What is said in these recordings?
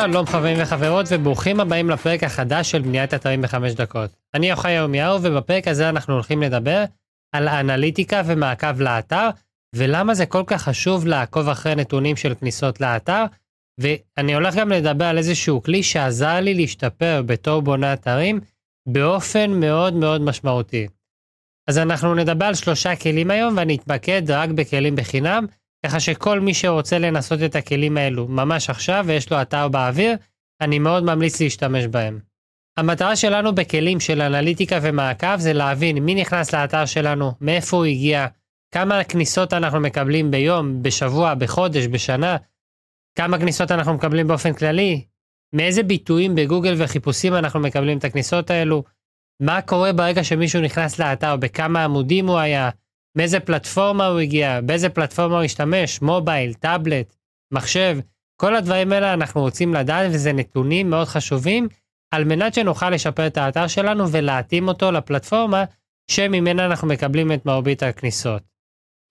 שלום חברים וחברות וברוכים הבאים לפרק החדש של בניית אתרים בחמש דקות. אני יוחאי ירמיהו ובפרק הזה אנחנו הולכים לדבר על אנליטיקה ומעקב לאתר ולמה זה כל כך חשוב לעקוב אחרי נתונים של כניסות לאתר ואני הולך גם לדבר על איזשהו כלי שעזר לי להשתפר בתור בונה אתרים באופן מאוד מאוד משמעותי. אז אנחנו נדבר על שלושה כלים היום ואני אתמקד רק בכלים בחינם ככה שכל מי שרוצה לנסות את הכלים האלו ממש עכשיו ויש לו אתר באוויר, אני מאוד ממליץ להשתמש בהם. המטרה שלנו בכלים של אנליטיקה ומעקב זה להבין מי נכנס לאתר שלנו, מאיפה הוא הגיע, כמה כניסות אנחנו מקבלים ביום, בשבוע, בחודש, בשנה, כמה כניסות אנחנו מקבלים באופן כללי, מאיזה ביטויים בגוגל וחיפושים אנחנו מקבלים את הכניסות האלו, מה קורה ברגע שמישהו נכנס לאתר, בכמה עמודים הוא היה, מאיזה פלטפורמה הוא הגיע, באיזה פלטפורמה הוא השתמש, mobile, טאבלט, מחשב, כל הדברים האלה אנחנו רוצים לדעת וזה נתונים מאוד חשובים על מנת שנוכל לשפר את האתר שלנו ולהתאים אותו לפלטפורמה שממנה אנחנו מקבלים את מרבית הכניסות.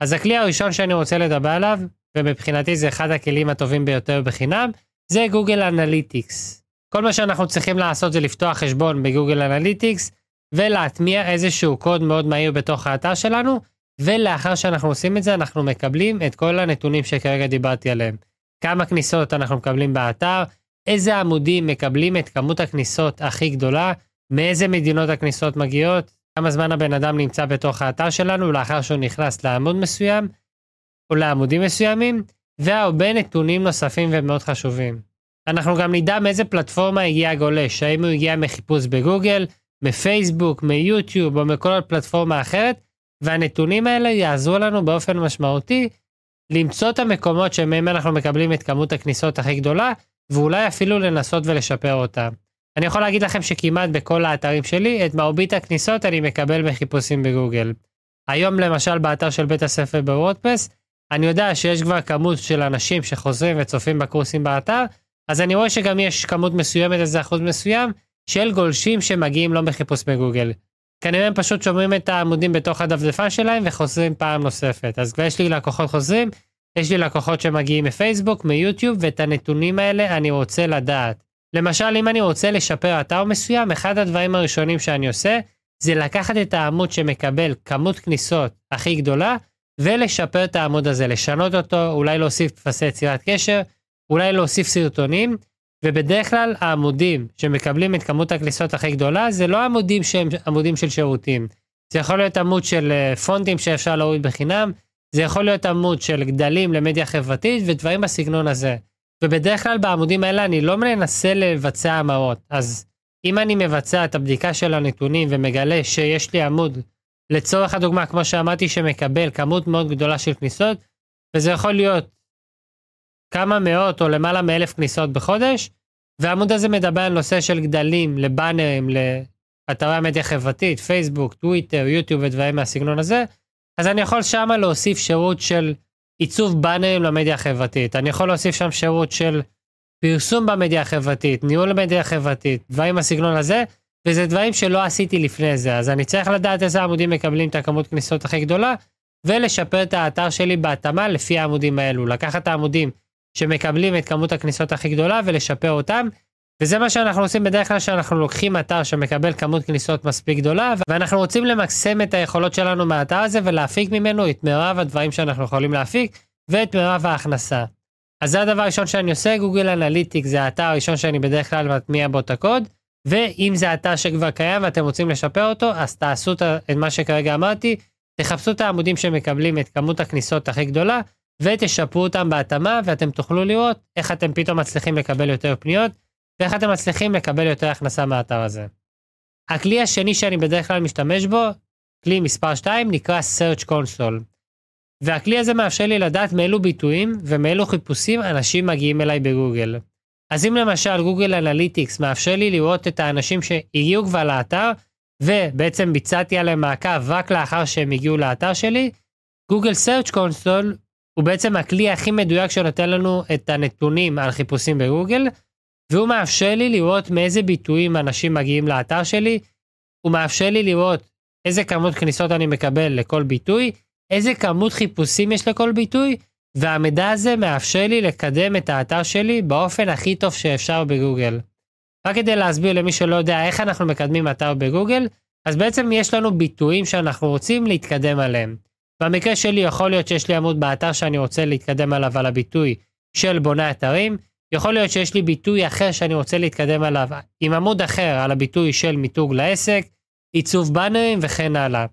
אז הכלי הראשון שאני רוצה לדבר עליו, ומבחינתי זה אחד הכלים הטובים ביותר בחינם, זה גוגל אנליטיקס. כל מה שאנחנו צריכים לעשות זה לפתוח חשבון בגוגל אנליטיקס ולהטמיע איזשהו קוד מאוד מהיר בתוך האתר שלנו, ולאחר שאנחנו עושים את זה אנחנו מקבלים את כל הנתונים שכרגע דיברתי עליהם. כמה כניסות אנחנו מקבלים באתר, איזה עמודים מקבלים את כמות הכניסות הכי גדולה, מאיזה מדינות הכניסות מגיעות, כמה זמן הבן אדם נמצא בתוך האתר שלנו לאחר שהוא נכנס לעמוד מסוים, או לעמודים מסוימים, והרבה נתונים נוספים ומאוד חשובים. אנחנו גם נדע מאיזה פלטפורמה הגיע הגולש, האם הוא הגיע מחיפוש בגוגל, מפייסבוק, מיוטיוב או מכל פלטפורמה אחרת, והנתונים האלה יעזרו לנו באופן משמעותי למצוא את המקומות שמהם אנחנו מקבלים את כמות הכניסות הכי גדולה, ואולי אפילו לנסות ולשפר אותם. אני יכול להגיד לכם שכמעט בכל האתרים שלי, את מרבית הכניסות אני מקבל מחיפושים בגוגל. היום למשל באתר של בית הספר בוורדפס, אני יודע שיש כבר כמות של אנשים שחוזרים וצופים בקורסים באתר, אז אני רואה שגם יש כמות מסוימת, איזה אחוז מסוים, של גולשים שמגיעים לא מחיפוש בגוגל. כנראה הם פשוט שומרים את העמודים בתוך הדפדפה שלהם וחוזרים פעם נוספת. אז כבר יש לי לקוחות חוזרים, יש לי לקוחות שמגיעים מפייסבוק, מיוטיוב, ואת הנתונים האלה אני רוצה לדעת. למשל, אם אני רוצה לשפר אתר מסוים, אחד הדברים הראשונים שאני עושה, זה לקחת את העמוד שמקבל כמות כניסות הכי גדולה, ולשפר את העמוד הזה, לשנות אותו, אולי להוסיף טפסי יצירת קשר, אולי להוסיף סרטונים, ובדרך כלל העמודים שמקבלים את כמות הכניסות הכי גדולה זה לא עמודים שהם עמודים של שירותים. זה יכול להיות עמוד של אה, פונטים שאפשר להוריד בחינם, זה יכול להיות עמוד של גדלים למדיה חברתית ודברים בסגנון הזה. ובדרך כלל בעמודים האלה אני לא מנסה לבצע המרות. אז אם אני מבצע את הבדיקה של הנתונים ומגלה שיש לי עמוד, לצורך הדוגמה, כמו שאמרתי, שמקבל כמות מאוד גדולה של כניסות, וזה יכול להיות כמה מאות או למעלה מאלף כניסות בחודש, והעמוד הזה מדבר על נושא של גדלים לבאנרים, לאתרי המדיה החברתית, פייסבוק, טוויטר, יוטיוב ודברים מהסגנון הזה, אז אני יכול שמה להוסיף שירות של עיצוב באנרים למדיה החברתית, אני יכול להוסיף שם שירות של פרסום במדיה החברתית, ניהול המדיה החברתית, דברים מהסגנון הזה, וזה דברים שלא עשיתי לפני זה, אז אני צריך לדעת איזה עמודים מקבלים את הכמות כניסות הכי גדולה, ולשפר את האתר שלי בהתאמה לפי העמודים האלו, לקחת את העמודים שמקבלים את כמות הכניסות הכי גדולה ולשפר אותם. וזה מה שאנחנו עושים בדרך כלל שאנחנו לוקחים אתר שמקבל כמות כניסות מספיק גדולה ואנחנו רוצים למקסם את היכולות שלנו מהאתר הזה ולהפיק ממנו את מירב הדברים שאנחנו יכולים להפיק ואת מירב ההכנסה. אז זה הדבר הראשון שאני עושה, גוגל אנליטיק זה האתר הראשון שאני בדרך כלל מטמיע בו את הקוד, ואם זה אתר שכבר קיים ואתם רוצים לשפר אותו, אז תעשו את מה שכרגע אמרתי, תחפשו את העמודים שמקבלים את כמות הכניסות הכי גדולה, ותשפרו אותם בהתאמה ואתם תוכלו לראות איך אתם פתאום מצליחים לקבל יותר פניות ואיך אתם מצליחים לקבל יותר הכנסה מהאתר הזה. הכלי השני שאני בדרך כלל משתמש בו, כלי מספר 2, נקרא search console. והכלי הזה מאפשר לי לדעת מאילו ביטויים ומאילו חיפושים אנשים מגיעים אליי בגוגל. אז אם למשל גוגל אנליטיקס מאפשר לי לראות את האנשים שהגיעו כבר לאתר, ובעצם ביצעתי עליהם מעקב רק לאחר שהם הגיעו לאתר שלי, גוגל search console הוא בעצם הכלי הכי מדויק שנותן לנו את הנתונים על חיפושים בגוגל, והוא מאפשר לי לראות מאיזה ביטויים אנשים מגיעים לאתר שלי, הוא מאפשר לי לראות איזה כמות כניסות אני מקבל לכל ביטוי, איזה כמות חיפושים יש לכל ביטוי, והמידע הזה מאפשר לי לקדם את האתר שלי באופן הכי טוב שאפשר בגוגל. רק כדי להסביר למי שלא יודע איך אנחנו מקדמים אתר בגוגל, אז בעצם יש לנו ביטויים שאנחנו רוצים להתקדם עליהם. במקרה שלי יכול להיות שיש לי עמוד באתר שאני רוצה להתקדם עליו על הביטוי של בונה אתרים, יכול להיות שיש לי ביטוי אחר שאני רוצה להתקדם עליו עם עמוד אחר על הביטוי של מיתוג לעסק, עיצוב באנרים וכן הלאה.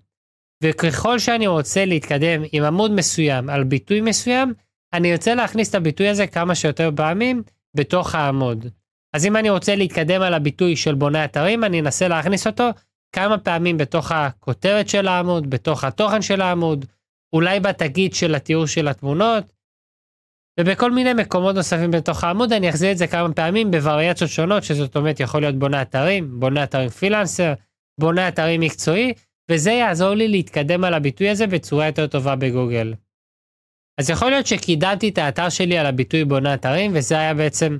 וככל שאני רוצה להתקדם עם עמוד מסוים על ביטוי מסוים, אני ארצה להכניס את הביטוי הזה כמה שיותר פעמים בתוך העמוד. אז אם אני רוצה להתקדם על הביטוי של בונה אתרים, אני אנסה להכניס אותו כמה פעמים בתוך הכותרת של העמוד, בתוך התוכן של העמוד, אולי בתגית של התיאור של התמונות, ובכל מיני מקומות נוספים בתוך העמוד אני אחזיר את זה כמה פעמים בווריאציות שונות, שזאת אומרת יכול להיות בונה אתרים, בונה אתרים פרילנסר, בונה אתרים מקצועי, וזה יעזור לי להתקדם על הביטוי הזה בצורה יותר טובה בגוגל. אז יכול להיות שקידמתי את האתר שלי על הביטוי בונה אתרים, וזה היה בעצם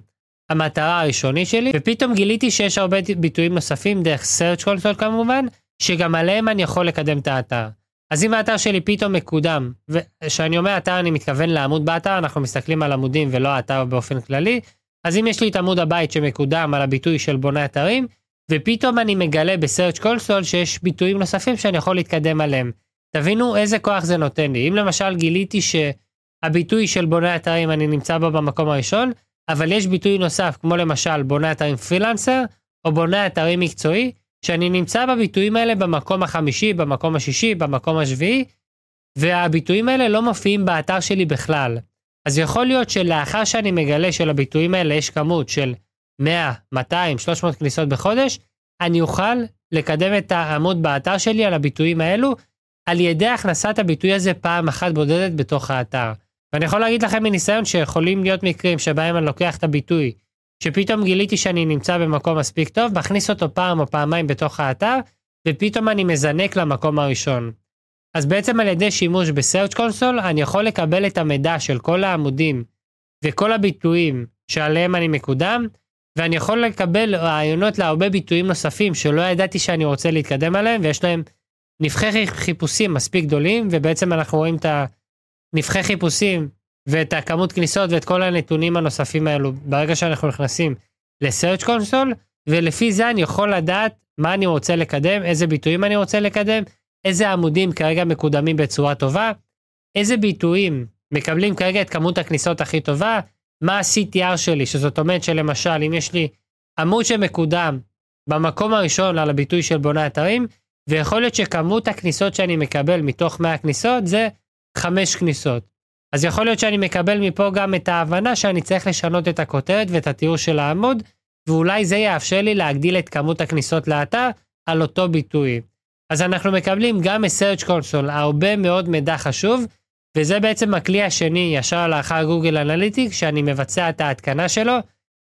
המטרה הראשונית שלי, ופתאום גיליתי שיש הרבה ביטויים נוספים דרך search console כמובן, שגם עליהם אני יכול לקדם את האתר. אז אם האתר שלי פתאום מקודם, וכשאני אומר אתר אני מתכוון לעמוד באתר, אנחנו מסתכלים על עמודים ולא האתר באופן כללי, אז אם יש לי את עמוד הבית שמקודם על הביטוי של בונה אתרים, ופתאום אני מגלה ב-search console שיש ביטויים נוספים שאני יכול להתקדם עליהם. תבינו איזה כוח זה נותן לי. אם למשל גיליתי שהביטוי של בונה אתרים אני נמצא בו במקום הראשון, אבל יש ביטוי נוסף כמו למשל בונה אתרים פרילנסר, או בונה אתרים מקצועי, שאני נמצא בביטויים האלה במקום החמישי, במקום השישי, במקום השביעי, והביטויים האלה לא מופיעים באתר שלי בכלל. אז יכול להיות שלאחר שאני מגלה שלביטויים האלה יש כמות של 100, 200, 300 כניסות בחודש, אני אוכל לקדם את העמוד באתר שלי על הביטויים האלו, על ידי הכנסת הביטוי הזה פעם אחת בודדת בתוך האתר. ואני יכול להגיד לכם מניסיון שיכולים להיות מקרים שבהם אני לוקח את הביטוי שפתאום גיליתי שאני נמצא במקום מספיק טוב, מכניס אותו פעם או פעמיים בתוך האתר, ופתאום אני מזנק למקום הראשון. אז בעצם על ידי שימוש ב-search console, אני יכול לקבל את המידע של כל העמודים וכל הביטויים שעליהם אני מקודם, ואני יכול לקבל רעיונות להרבה ביטויים נוספים שלא ידעתי שאני רוצה להתקדם עליהם, ויש להם נבחי חיפושים מספיק גדולים, ובעצם אנחנו רואים את הנבחי חיפושים ואת הכמות כניסות ואת כל הנתונים הנוספים האלו ברגע שאנחנו נכנסים ל-search console, ולפי זה אני יכול לדעת מה אני רוצה לקדם, איזה ביטויים אני רוצה לקדם, איזה עמודים כרגע מקודמים בצורה טובה, איזה ביטויים מקבלים כרגע את כמות הכניסות הכי טובה, מה ה-CTR שלי, שזאת אומרת שלמשל אם יש לי עמוד שמקודם במקום הראשון על הביטוי של בונה אתרים, ויכול להיות שכמות הכניסות שאני מקבל מתוך 100 כניסות זה 5 כניסות. אז יכול להיות שאני מקבל מפה גם את ההבנה שאני צריך לשנות את הכותרת ואת התיאור של העמוד, ואולי זה יאפשר לי להגדיל את כמות הכניסות לאתר על אותו ביטוי. אז אנחנו מקבלים גם מ-search console הרבה מאוד מידע חשוב, וזה בעצם הכלי השני ישר לאחר גוגל אנליטיק שאני מבצע את ההתקנה שלו.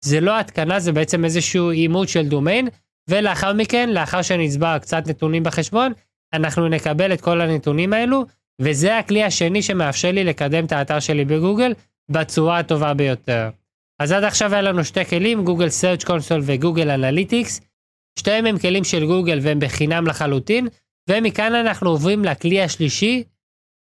זה לא התקנה, זה בעצם איזשהו אימות של דומיין, ולאחר מכן, לאחר שנצבר קצת נתונים בחשבון, אנחנו נקבל את כל הנתונים האלו, וזה הכלי השני שמאפשר לי לקדם את האתר שלי בגוגל בצורה הטובה ביותר. אז עד עכשיו היה לנו שתי כלים, גוגל Search Console וגוגל Analytics. שתיהם הם כלים של גוגל והם בחינם לחלוטין, ומכאן אנחנו עוברים לכלי השלישי,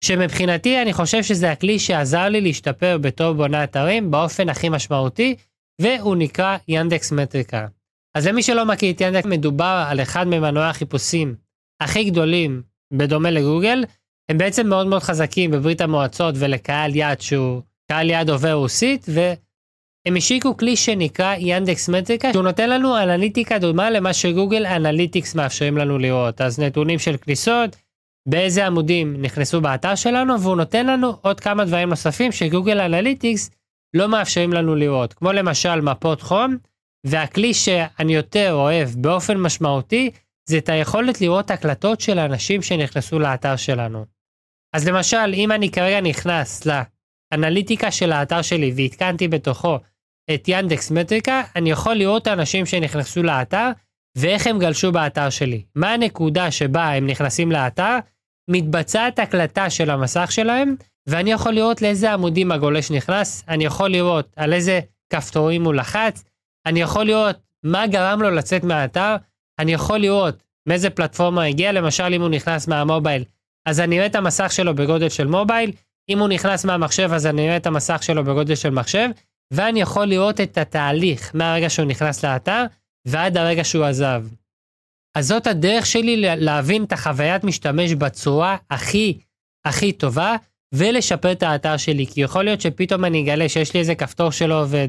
שמבחינתי אני חושב שזה הכלי שעזר לי להשתפר בתור בונה אתרים באופן הכי משמעותי, והוא נקרא ינדקס מטריקה. אז למי שלא מכיר את ינדקס, מדובר על אחד ממנועי החיפושים הכי גדולים בדומה לגוגל, הם בעצם מאוד מאוד חזקים בברית המועצות ולקהל יעד שהוא קהל יעד דובר רוסית, והם השיקו כלי שנקרא ינדקס מטריקה, שהוא נותן לנו אנליטיקה דומה למה שגוגל אנליטיקס מאפשרים לנו לראות. אז נתונים של כניסות, באיזה עמודים נכנסו באתר שלנו, והוא נותן לנו עוד כמה דברים נוספים שגוגל אנליטיקס לא מאפשרים לנו לראות, כמו למשל מפות חום, והכלי שאני יותר אוהב באופן משמעותי, זה את היכולת לראות הקלטות של האנשים שנכנסו לאתר שלנו. אז למשל, אם אני כרגע נכנס לאנליטיקה של האתר שלי והתקנתי בתוכו את ינדקס מטריקה, אני יכול לראות את האנשים שנכנסו לאתר ואיך הם גלשו באתר שלי. מה הנקודה שבה הם נכנסים לאתר, מתבצעת הקלטה של המסך שלהם, ואני יכול לראות לאיזה עמודים הגולש נכנס, אני יכול לראות על איזה כפתורים הוא לחץ, אני יכול לראות מה גרם לו לצאת מהאתר, אני יכול לראות מאיזה פלטפורמה הגיע, למשל אם הוא נכנס מהמובייל, אז אני אראה את המסך שלו בגודל של מובייל, אם הוא נכנס מהמחשב אז אני רואה את המסך שלו בגודל של מחשב, ואני יכול לראות את התהליך מהרגע שהוא נכנס לאתר ועד הרגע שהוא עזב. אז זאת הדרך שלי להבין את החוויית משתמש בצורה הכי הכי טובה ולשפר את האתר שלי, כי יכול להיות שפתאום אני אגלה שיש לי איזה כפתור שלא עובד.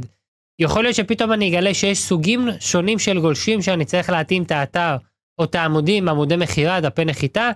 יכול להיות שפתאום אני אגלה שיש סוגים שונים של גולשים שאני צריך להתאים את האתר, או את העמודים, עמודי מכירה, דפי נחיתה,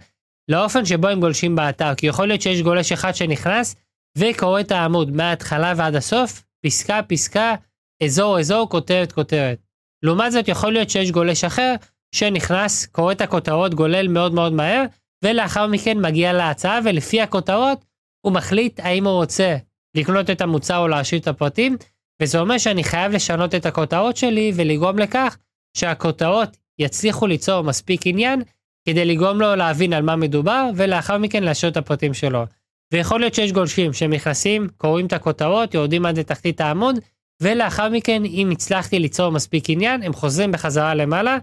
לאופן שבו הם גולשים באתר, כי יכול להיות שיש גולש אחד שנכנס וקורא את העמוד מההתחלה ועד הסוף, פסקה פסקה, אזור אזור, כותרת כותרת. לעומת זאת יכול להיות שיש גולש אחר שנכנס, קורא את הכותרות, גולל מאוד מאוד מהר, ולאחר מכן מגיע להצעה ולפי הכותרות הוא מחליט האם הוא רוצה לקנות את המוצר או להשאיר את הפרטים, וזה אומר שאני חייב לשנות את הכותרות שלי ולגרום לכך שהכותרות יצליחו ליצור מספיק עניין כדי לגרום לו להבין על מה מדובר ולאחר מכן להשאיר את הפרטים שלו. ויכול להיות שיש גולשים שהם נכנסים, קוראים את הכותרות, יורדים עד לתחתית העמוד, ולאחר מכן אם הצלחתי ליצור מספיק עניין, הם חוזרים בחזרה למעלה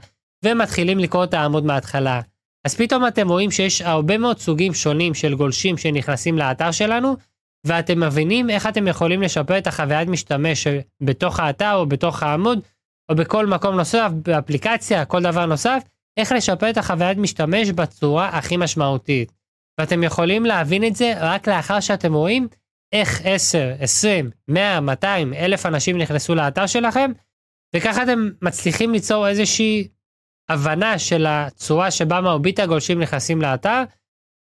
ומתחילים לקרוא את העמוד מההתחלה. אז פתאום אתם רואים שיש הרבה מאוד סוגים שונים של גולשים שנכנסים לאתר שלנו, ואתם מבינים איך אתם יכולים לשפר את החוויית משתמש בתוך האתר או בתוך העמוד, או בכל מקום נוסף, באפליקציה, כל דבר נוסף, איך לשפר את החוויית משתמש בצורה הכי משמעותית. ואתם יכולים להבין את זה רק לאחר שאתם רואים איך 10, 20, 100, 200, אלף אנשים נכנסו לאתר שלכם, וככה אתם מצליחים ליצור איזושהי הבנה של הצורה שבה מרבית הגולשים נכנסים לאתר,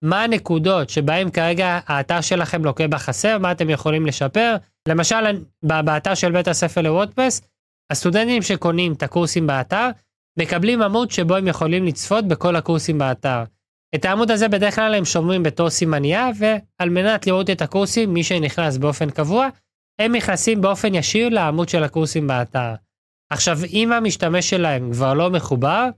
מה הנקודות שבהם כרגע האתר שלכם לוקה בחסר, מה אתם יכולים לשפר. למשל, באתר של בית הספר לוודפס, הסטודנטים שקונים את הקורסים באתר, מקבלים עמוד שבו הם יכולים לצפות בכל הקורסים באתר. את העמוד הזה בדרך כלל הם שומרים בתור סימנייה, ועל מנת לראות את הקורסים, מי שנכנס באופן קבוע, הם נכנסים באופן ישיר לעמוד של הקורסים באתר. עכשיו, אם המשתמש שלהם כבר לא מחובר,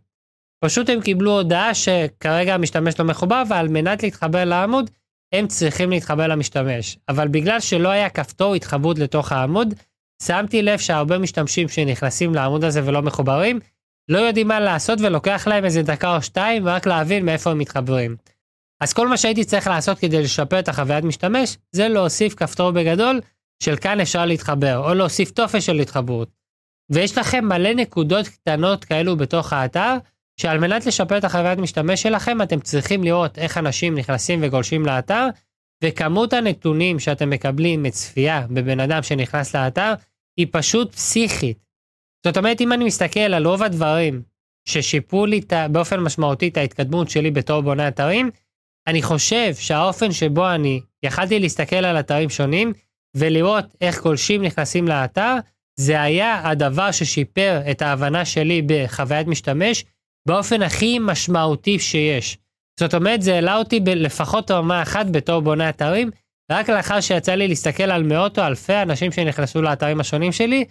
פשוט הם קיבלו הודעה שכרגע המשתמש לא מחובר, ועל מנת להתחבר לעמוד, הם צריכים להתחבר למשתמש. אבל בגלל שלא היה כפתור התחברות לתוך העמוד, שמתי לב שהרבה משתמשים שנכנסים לעמוד הזה ולא מחוברים, לא יודעים מה לעשות ולוקח להם איזה דקה או שתיים רק להבין מאיפה הם מתחברים. אז כל מה שהייתי צריך לעשות כדי לשפר את החוויית משתמש, זה להוסיף כפתור בגדול של כאן אפשר להתחבר, או להוסיף טופס של התחברות. ויש לכם מלא נקודות קטנות כאלו בתוך האתר, שעל מנת לשפר את החוויית משתמש שלכם, אתם צריכים לראות איך אנשים נכנסים וגולשים לאתר, וכמות הנתונים שאתם מקבלים מצפייה בבן אדם שנכנס לאתר, היא פשוט פסיכית. זאת אומרת, אם אני מסתכל על רוב הדברים ששיפרו לי באופן משמעותי את ההתקדמות שלי בתור בונה אתרים, אני חושב שהאופן שבו אני יכלתי להסתכל על אתרים שונים ולראות איך גולשים נכנסים לאתר, זה היה הדבר ששיפר את ההבנה שלי בחוויית משתמש באופן הכי משמעותי שיש. זאת אומרת, זה העלה אותי לפחות רמה אחת בתור בונה אתרים, רק לאחר שיצא לי להסתכל על מאות או אלפי אנשים שנכנסו לאתרים השונים שלי,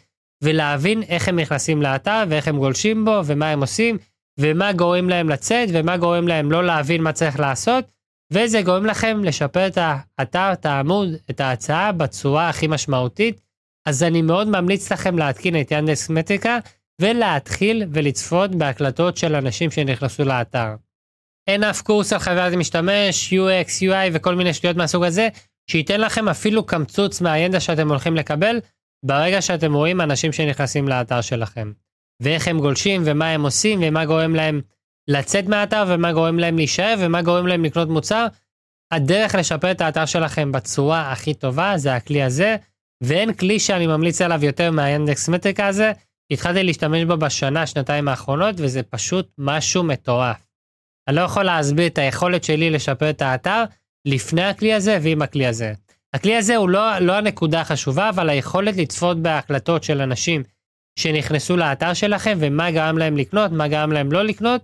ולהבין איך הם נכנסים לאתר ואיך הם גולשים בו ומה הם עושים, ומה גורם להם לצאת ומה גורם להם לא להבין מה צריך לעשות, וזה גורם לכם לשפר את האתר, את העמוד, את ההצעה בצורה הכי משמעותית. אז אני מאוד ממליץ לכם להתקין את ינדקס מטריקה ולהתחיל ולצפות בהקלטות של אנשים שנכנסו לאתר. אין אף קורס על חוויית משתמש, UX, UI וכל מיני שטויות מהסוג הזה, שייתן לכם אפילו קמצוץ מהידע שאתם הולכים לקבל ברגע שאתם רואים אנשים שנכנסים לאתר שלכם. ואיך הם גולשים ומה הם עושים ומה גורם להם לצאת מהאתר ומה גורם להם להישאר ומה גורם להם לקנות מוצר. הדרך לשפר את האתר שלכם בצורה הכי טובה זה הכלי הזה, ואין כלי שאני ממליץ עליו יותר מהאינדקס מטריקה הזה, התחלתי להשתמש בו בשנה, שנתיים האחרונות, וזה פשוט משהו מטורף. אני לא יכול להסביר את היכולת שלי לשפר את האתר לפני הכלי הזה ועם הכלי הזה. הכלי הזה הוא לא, לא הנקודה החשובה, אבל היכולת לצפות בהקלטות של אנשים שנכנסו לאתר שלכם ומה גרם להם לקנות, מה גרם להם לא לקנות,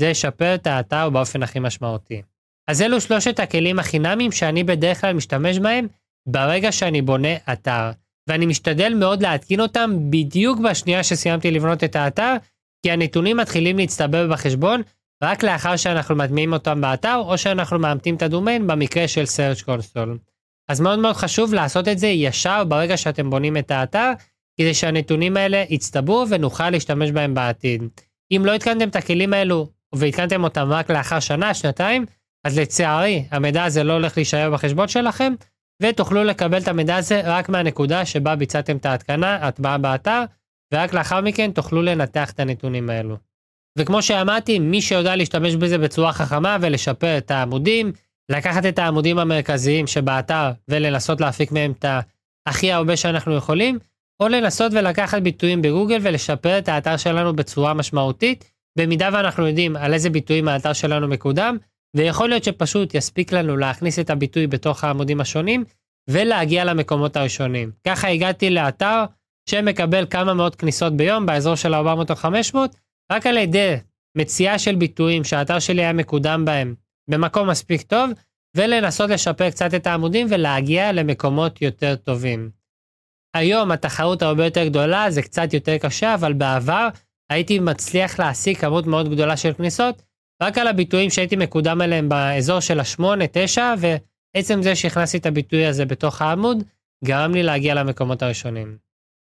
זה ישפר את האתר באופן הכי משמעותי. אז אלו שלושת הכלים החינמיים שאני בדרך כלל משתמש בהם ברגע שאני בונה אתר. ואני משתדל מאוד להתקין אותם בדיוק בשנייה שסיימתי לבנות את האתר, כי הנתונים מתחילים להצטבר בחשבון רק לאחר שאנחנו מטמיעים אותם באתר, או שאנחנו מאמתים את הדומיין במקרה של search console. אז מאוד מאוד חשוב לעשות את זה ישר ברגע שאתם בונים את האתר, כדי שהנתונים האלה יצטברו ונוכל להשתמש בהם בעתיד. אם לא התקנתם את הכלים האלו והתקנתם אותם רק לאחר שנה, שנתיים, אז לצערי המידע הזה לא הולך להישאר בחשבון שלכם, ותוכלו לקבל את המידע הזה רק מהנקודה שבה ביצעתם את ההתקנה, הטבעה באתר, ורק לאחר מכן תוכלו לנתח את הנתונים האלו. וכמו שאמרתי, מי שיודע להשתמש בזה בצורה חכמה ולשפר את העמודים, לקחת את העמודים המרכזיים שבאתר ולנסות להפיק מהם את הכי הרבה שאנחנו יכולים, או לנסות ולקחת ביטויים בגוגל ולשפר את האתר שלנו בצורה משמעותית, במידה ואנחנו יודעים על איזה ביטויים האתר שלנו מקודם, ויכול להיות שפשוט יספיק לנו להכניס את הביטוי בתוך העמודים השונים, ולהגיע למקומות הראשונים. ככה הגעתי לאתר שמקבל כמה מאות כניסות ביום, באזור של 400 או 500, רק על ידי מציאה של ביטויים שהאתר שלי היה מקודם בהם במקום מספיק טוב, ולנסות לשפר קצת את העמודים ולהגיע למקומות יותר טובים. היום התחרות הרבה יותר גדולה, זה קצת יותר קשה, אבל בעבר הייתי מצליח להשיג כמות מאוד גדולה של כניסות, רק על הביטויים שהייתי מקודם אליהם באזור של השמונה, תשע, ועצם זה שהכנסתי את הביטוי הזה בתוך העמוד, גרם לי להגיע למקומות הראשונים.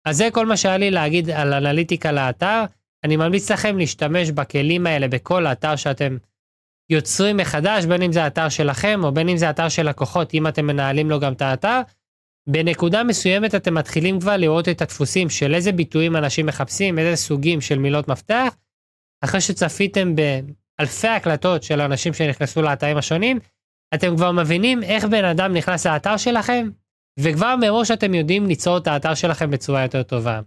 אז זה כל מה שהיה לי להגיד על אנליטיקה לאתר. אני ממליץ לכם להשתמש בכלים האלה בכל האתר שאתם יוצרים מחדש, בין אם זה האתר שלכם או בין אם זה אתר של לקוחות, אם אתם מנהלים לו גם את האתר. בנקודה מסוימת אתם מתחילים כבר לראות את הדפוסים של איזה ביטויים אנשים מחפשים, איזה סוגים של מילות מפתח. אחרי שצפיתם באלפי הקלטות של אנשים שנכנסו לאתרים השונים, אתם כבר מבינים איך בן אדם נכנס לאתר שלכם, וכבר מראש אתם יודעים ליצור את האתר שלכם בצורה יותר טובה.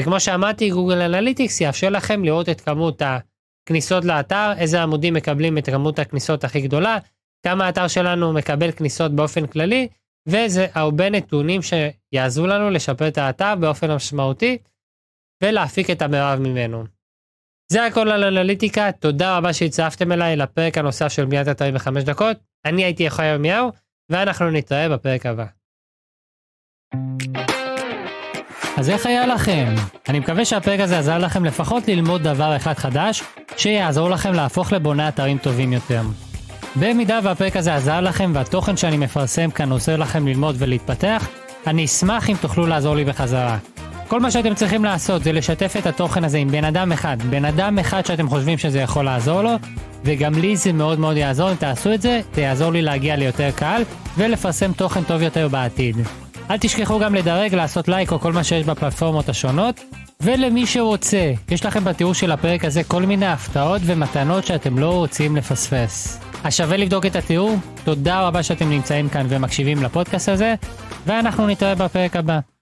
וכמו שאמרתי, גוגל אנליטיקס יאפשר לכם לראות את כמות הכניסות לאתר, איזה עמודים מקבלים את כמות הכניסות הכי גדולה, כמה האתר שלנו מקבל כניסות באופן כללי, וזה הרבה נתונים שיעזרו לנו לשפר את האתר באופן משמעותי ולהפיק את המרב ממנו. זה הכל על אנליטיקה, תודה רבה שהצטרפתם אליי לפרק הנוסף של בניית אתרים בחמש דקות. אני הייתי יחי ירמיהו, ואנחנו נתראה בפרק הבא. אז איך היה לכם? אני מקווה שהפרק הזה עזר לכם לפחות ללמוד דבר אחד חדש, שיעזור לכם להפוך לבוני אתרים טובים יותר. במידה והפרק הזה עזר לכם והתוכן שאני מפרסם כאן עוזר לכם ללמוד ולהתפתח, אני אשמח אם תוכלו לעזור לי בחזרה. כל מה שאתם צריכים לעשות זה לשתף את התוכן הזה עם בן אדם אחד, בן אדם אחד שאתם חושבים שזה יכול לעזור לו, וגם לי זה מאוד מאוד יעזור אם תעשו את זה, זה יעזור לי להגיע ליותר קהל ולפרסם תוכן טוב יותר בעתיד. אל תשכחו גם לדרג, לעשות לייק או כל מה שיש בפלטפורמות השונות. ולמי שרוצה, יש לכם בתיאור של הפרק הזה כל מיני הפתעות ומתנות שאתם לא רוצים לפספס. אז שווה לבדוק את התיאור. תודה רבה שאתם נמצאים כאן ומקשיבים לפודקאסט הזה, ואנחנו נתראה בפרק הבא.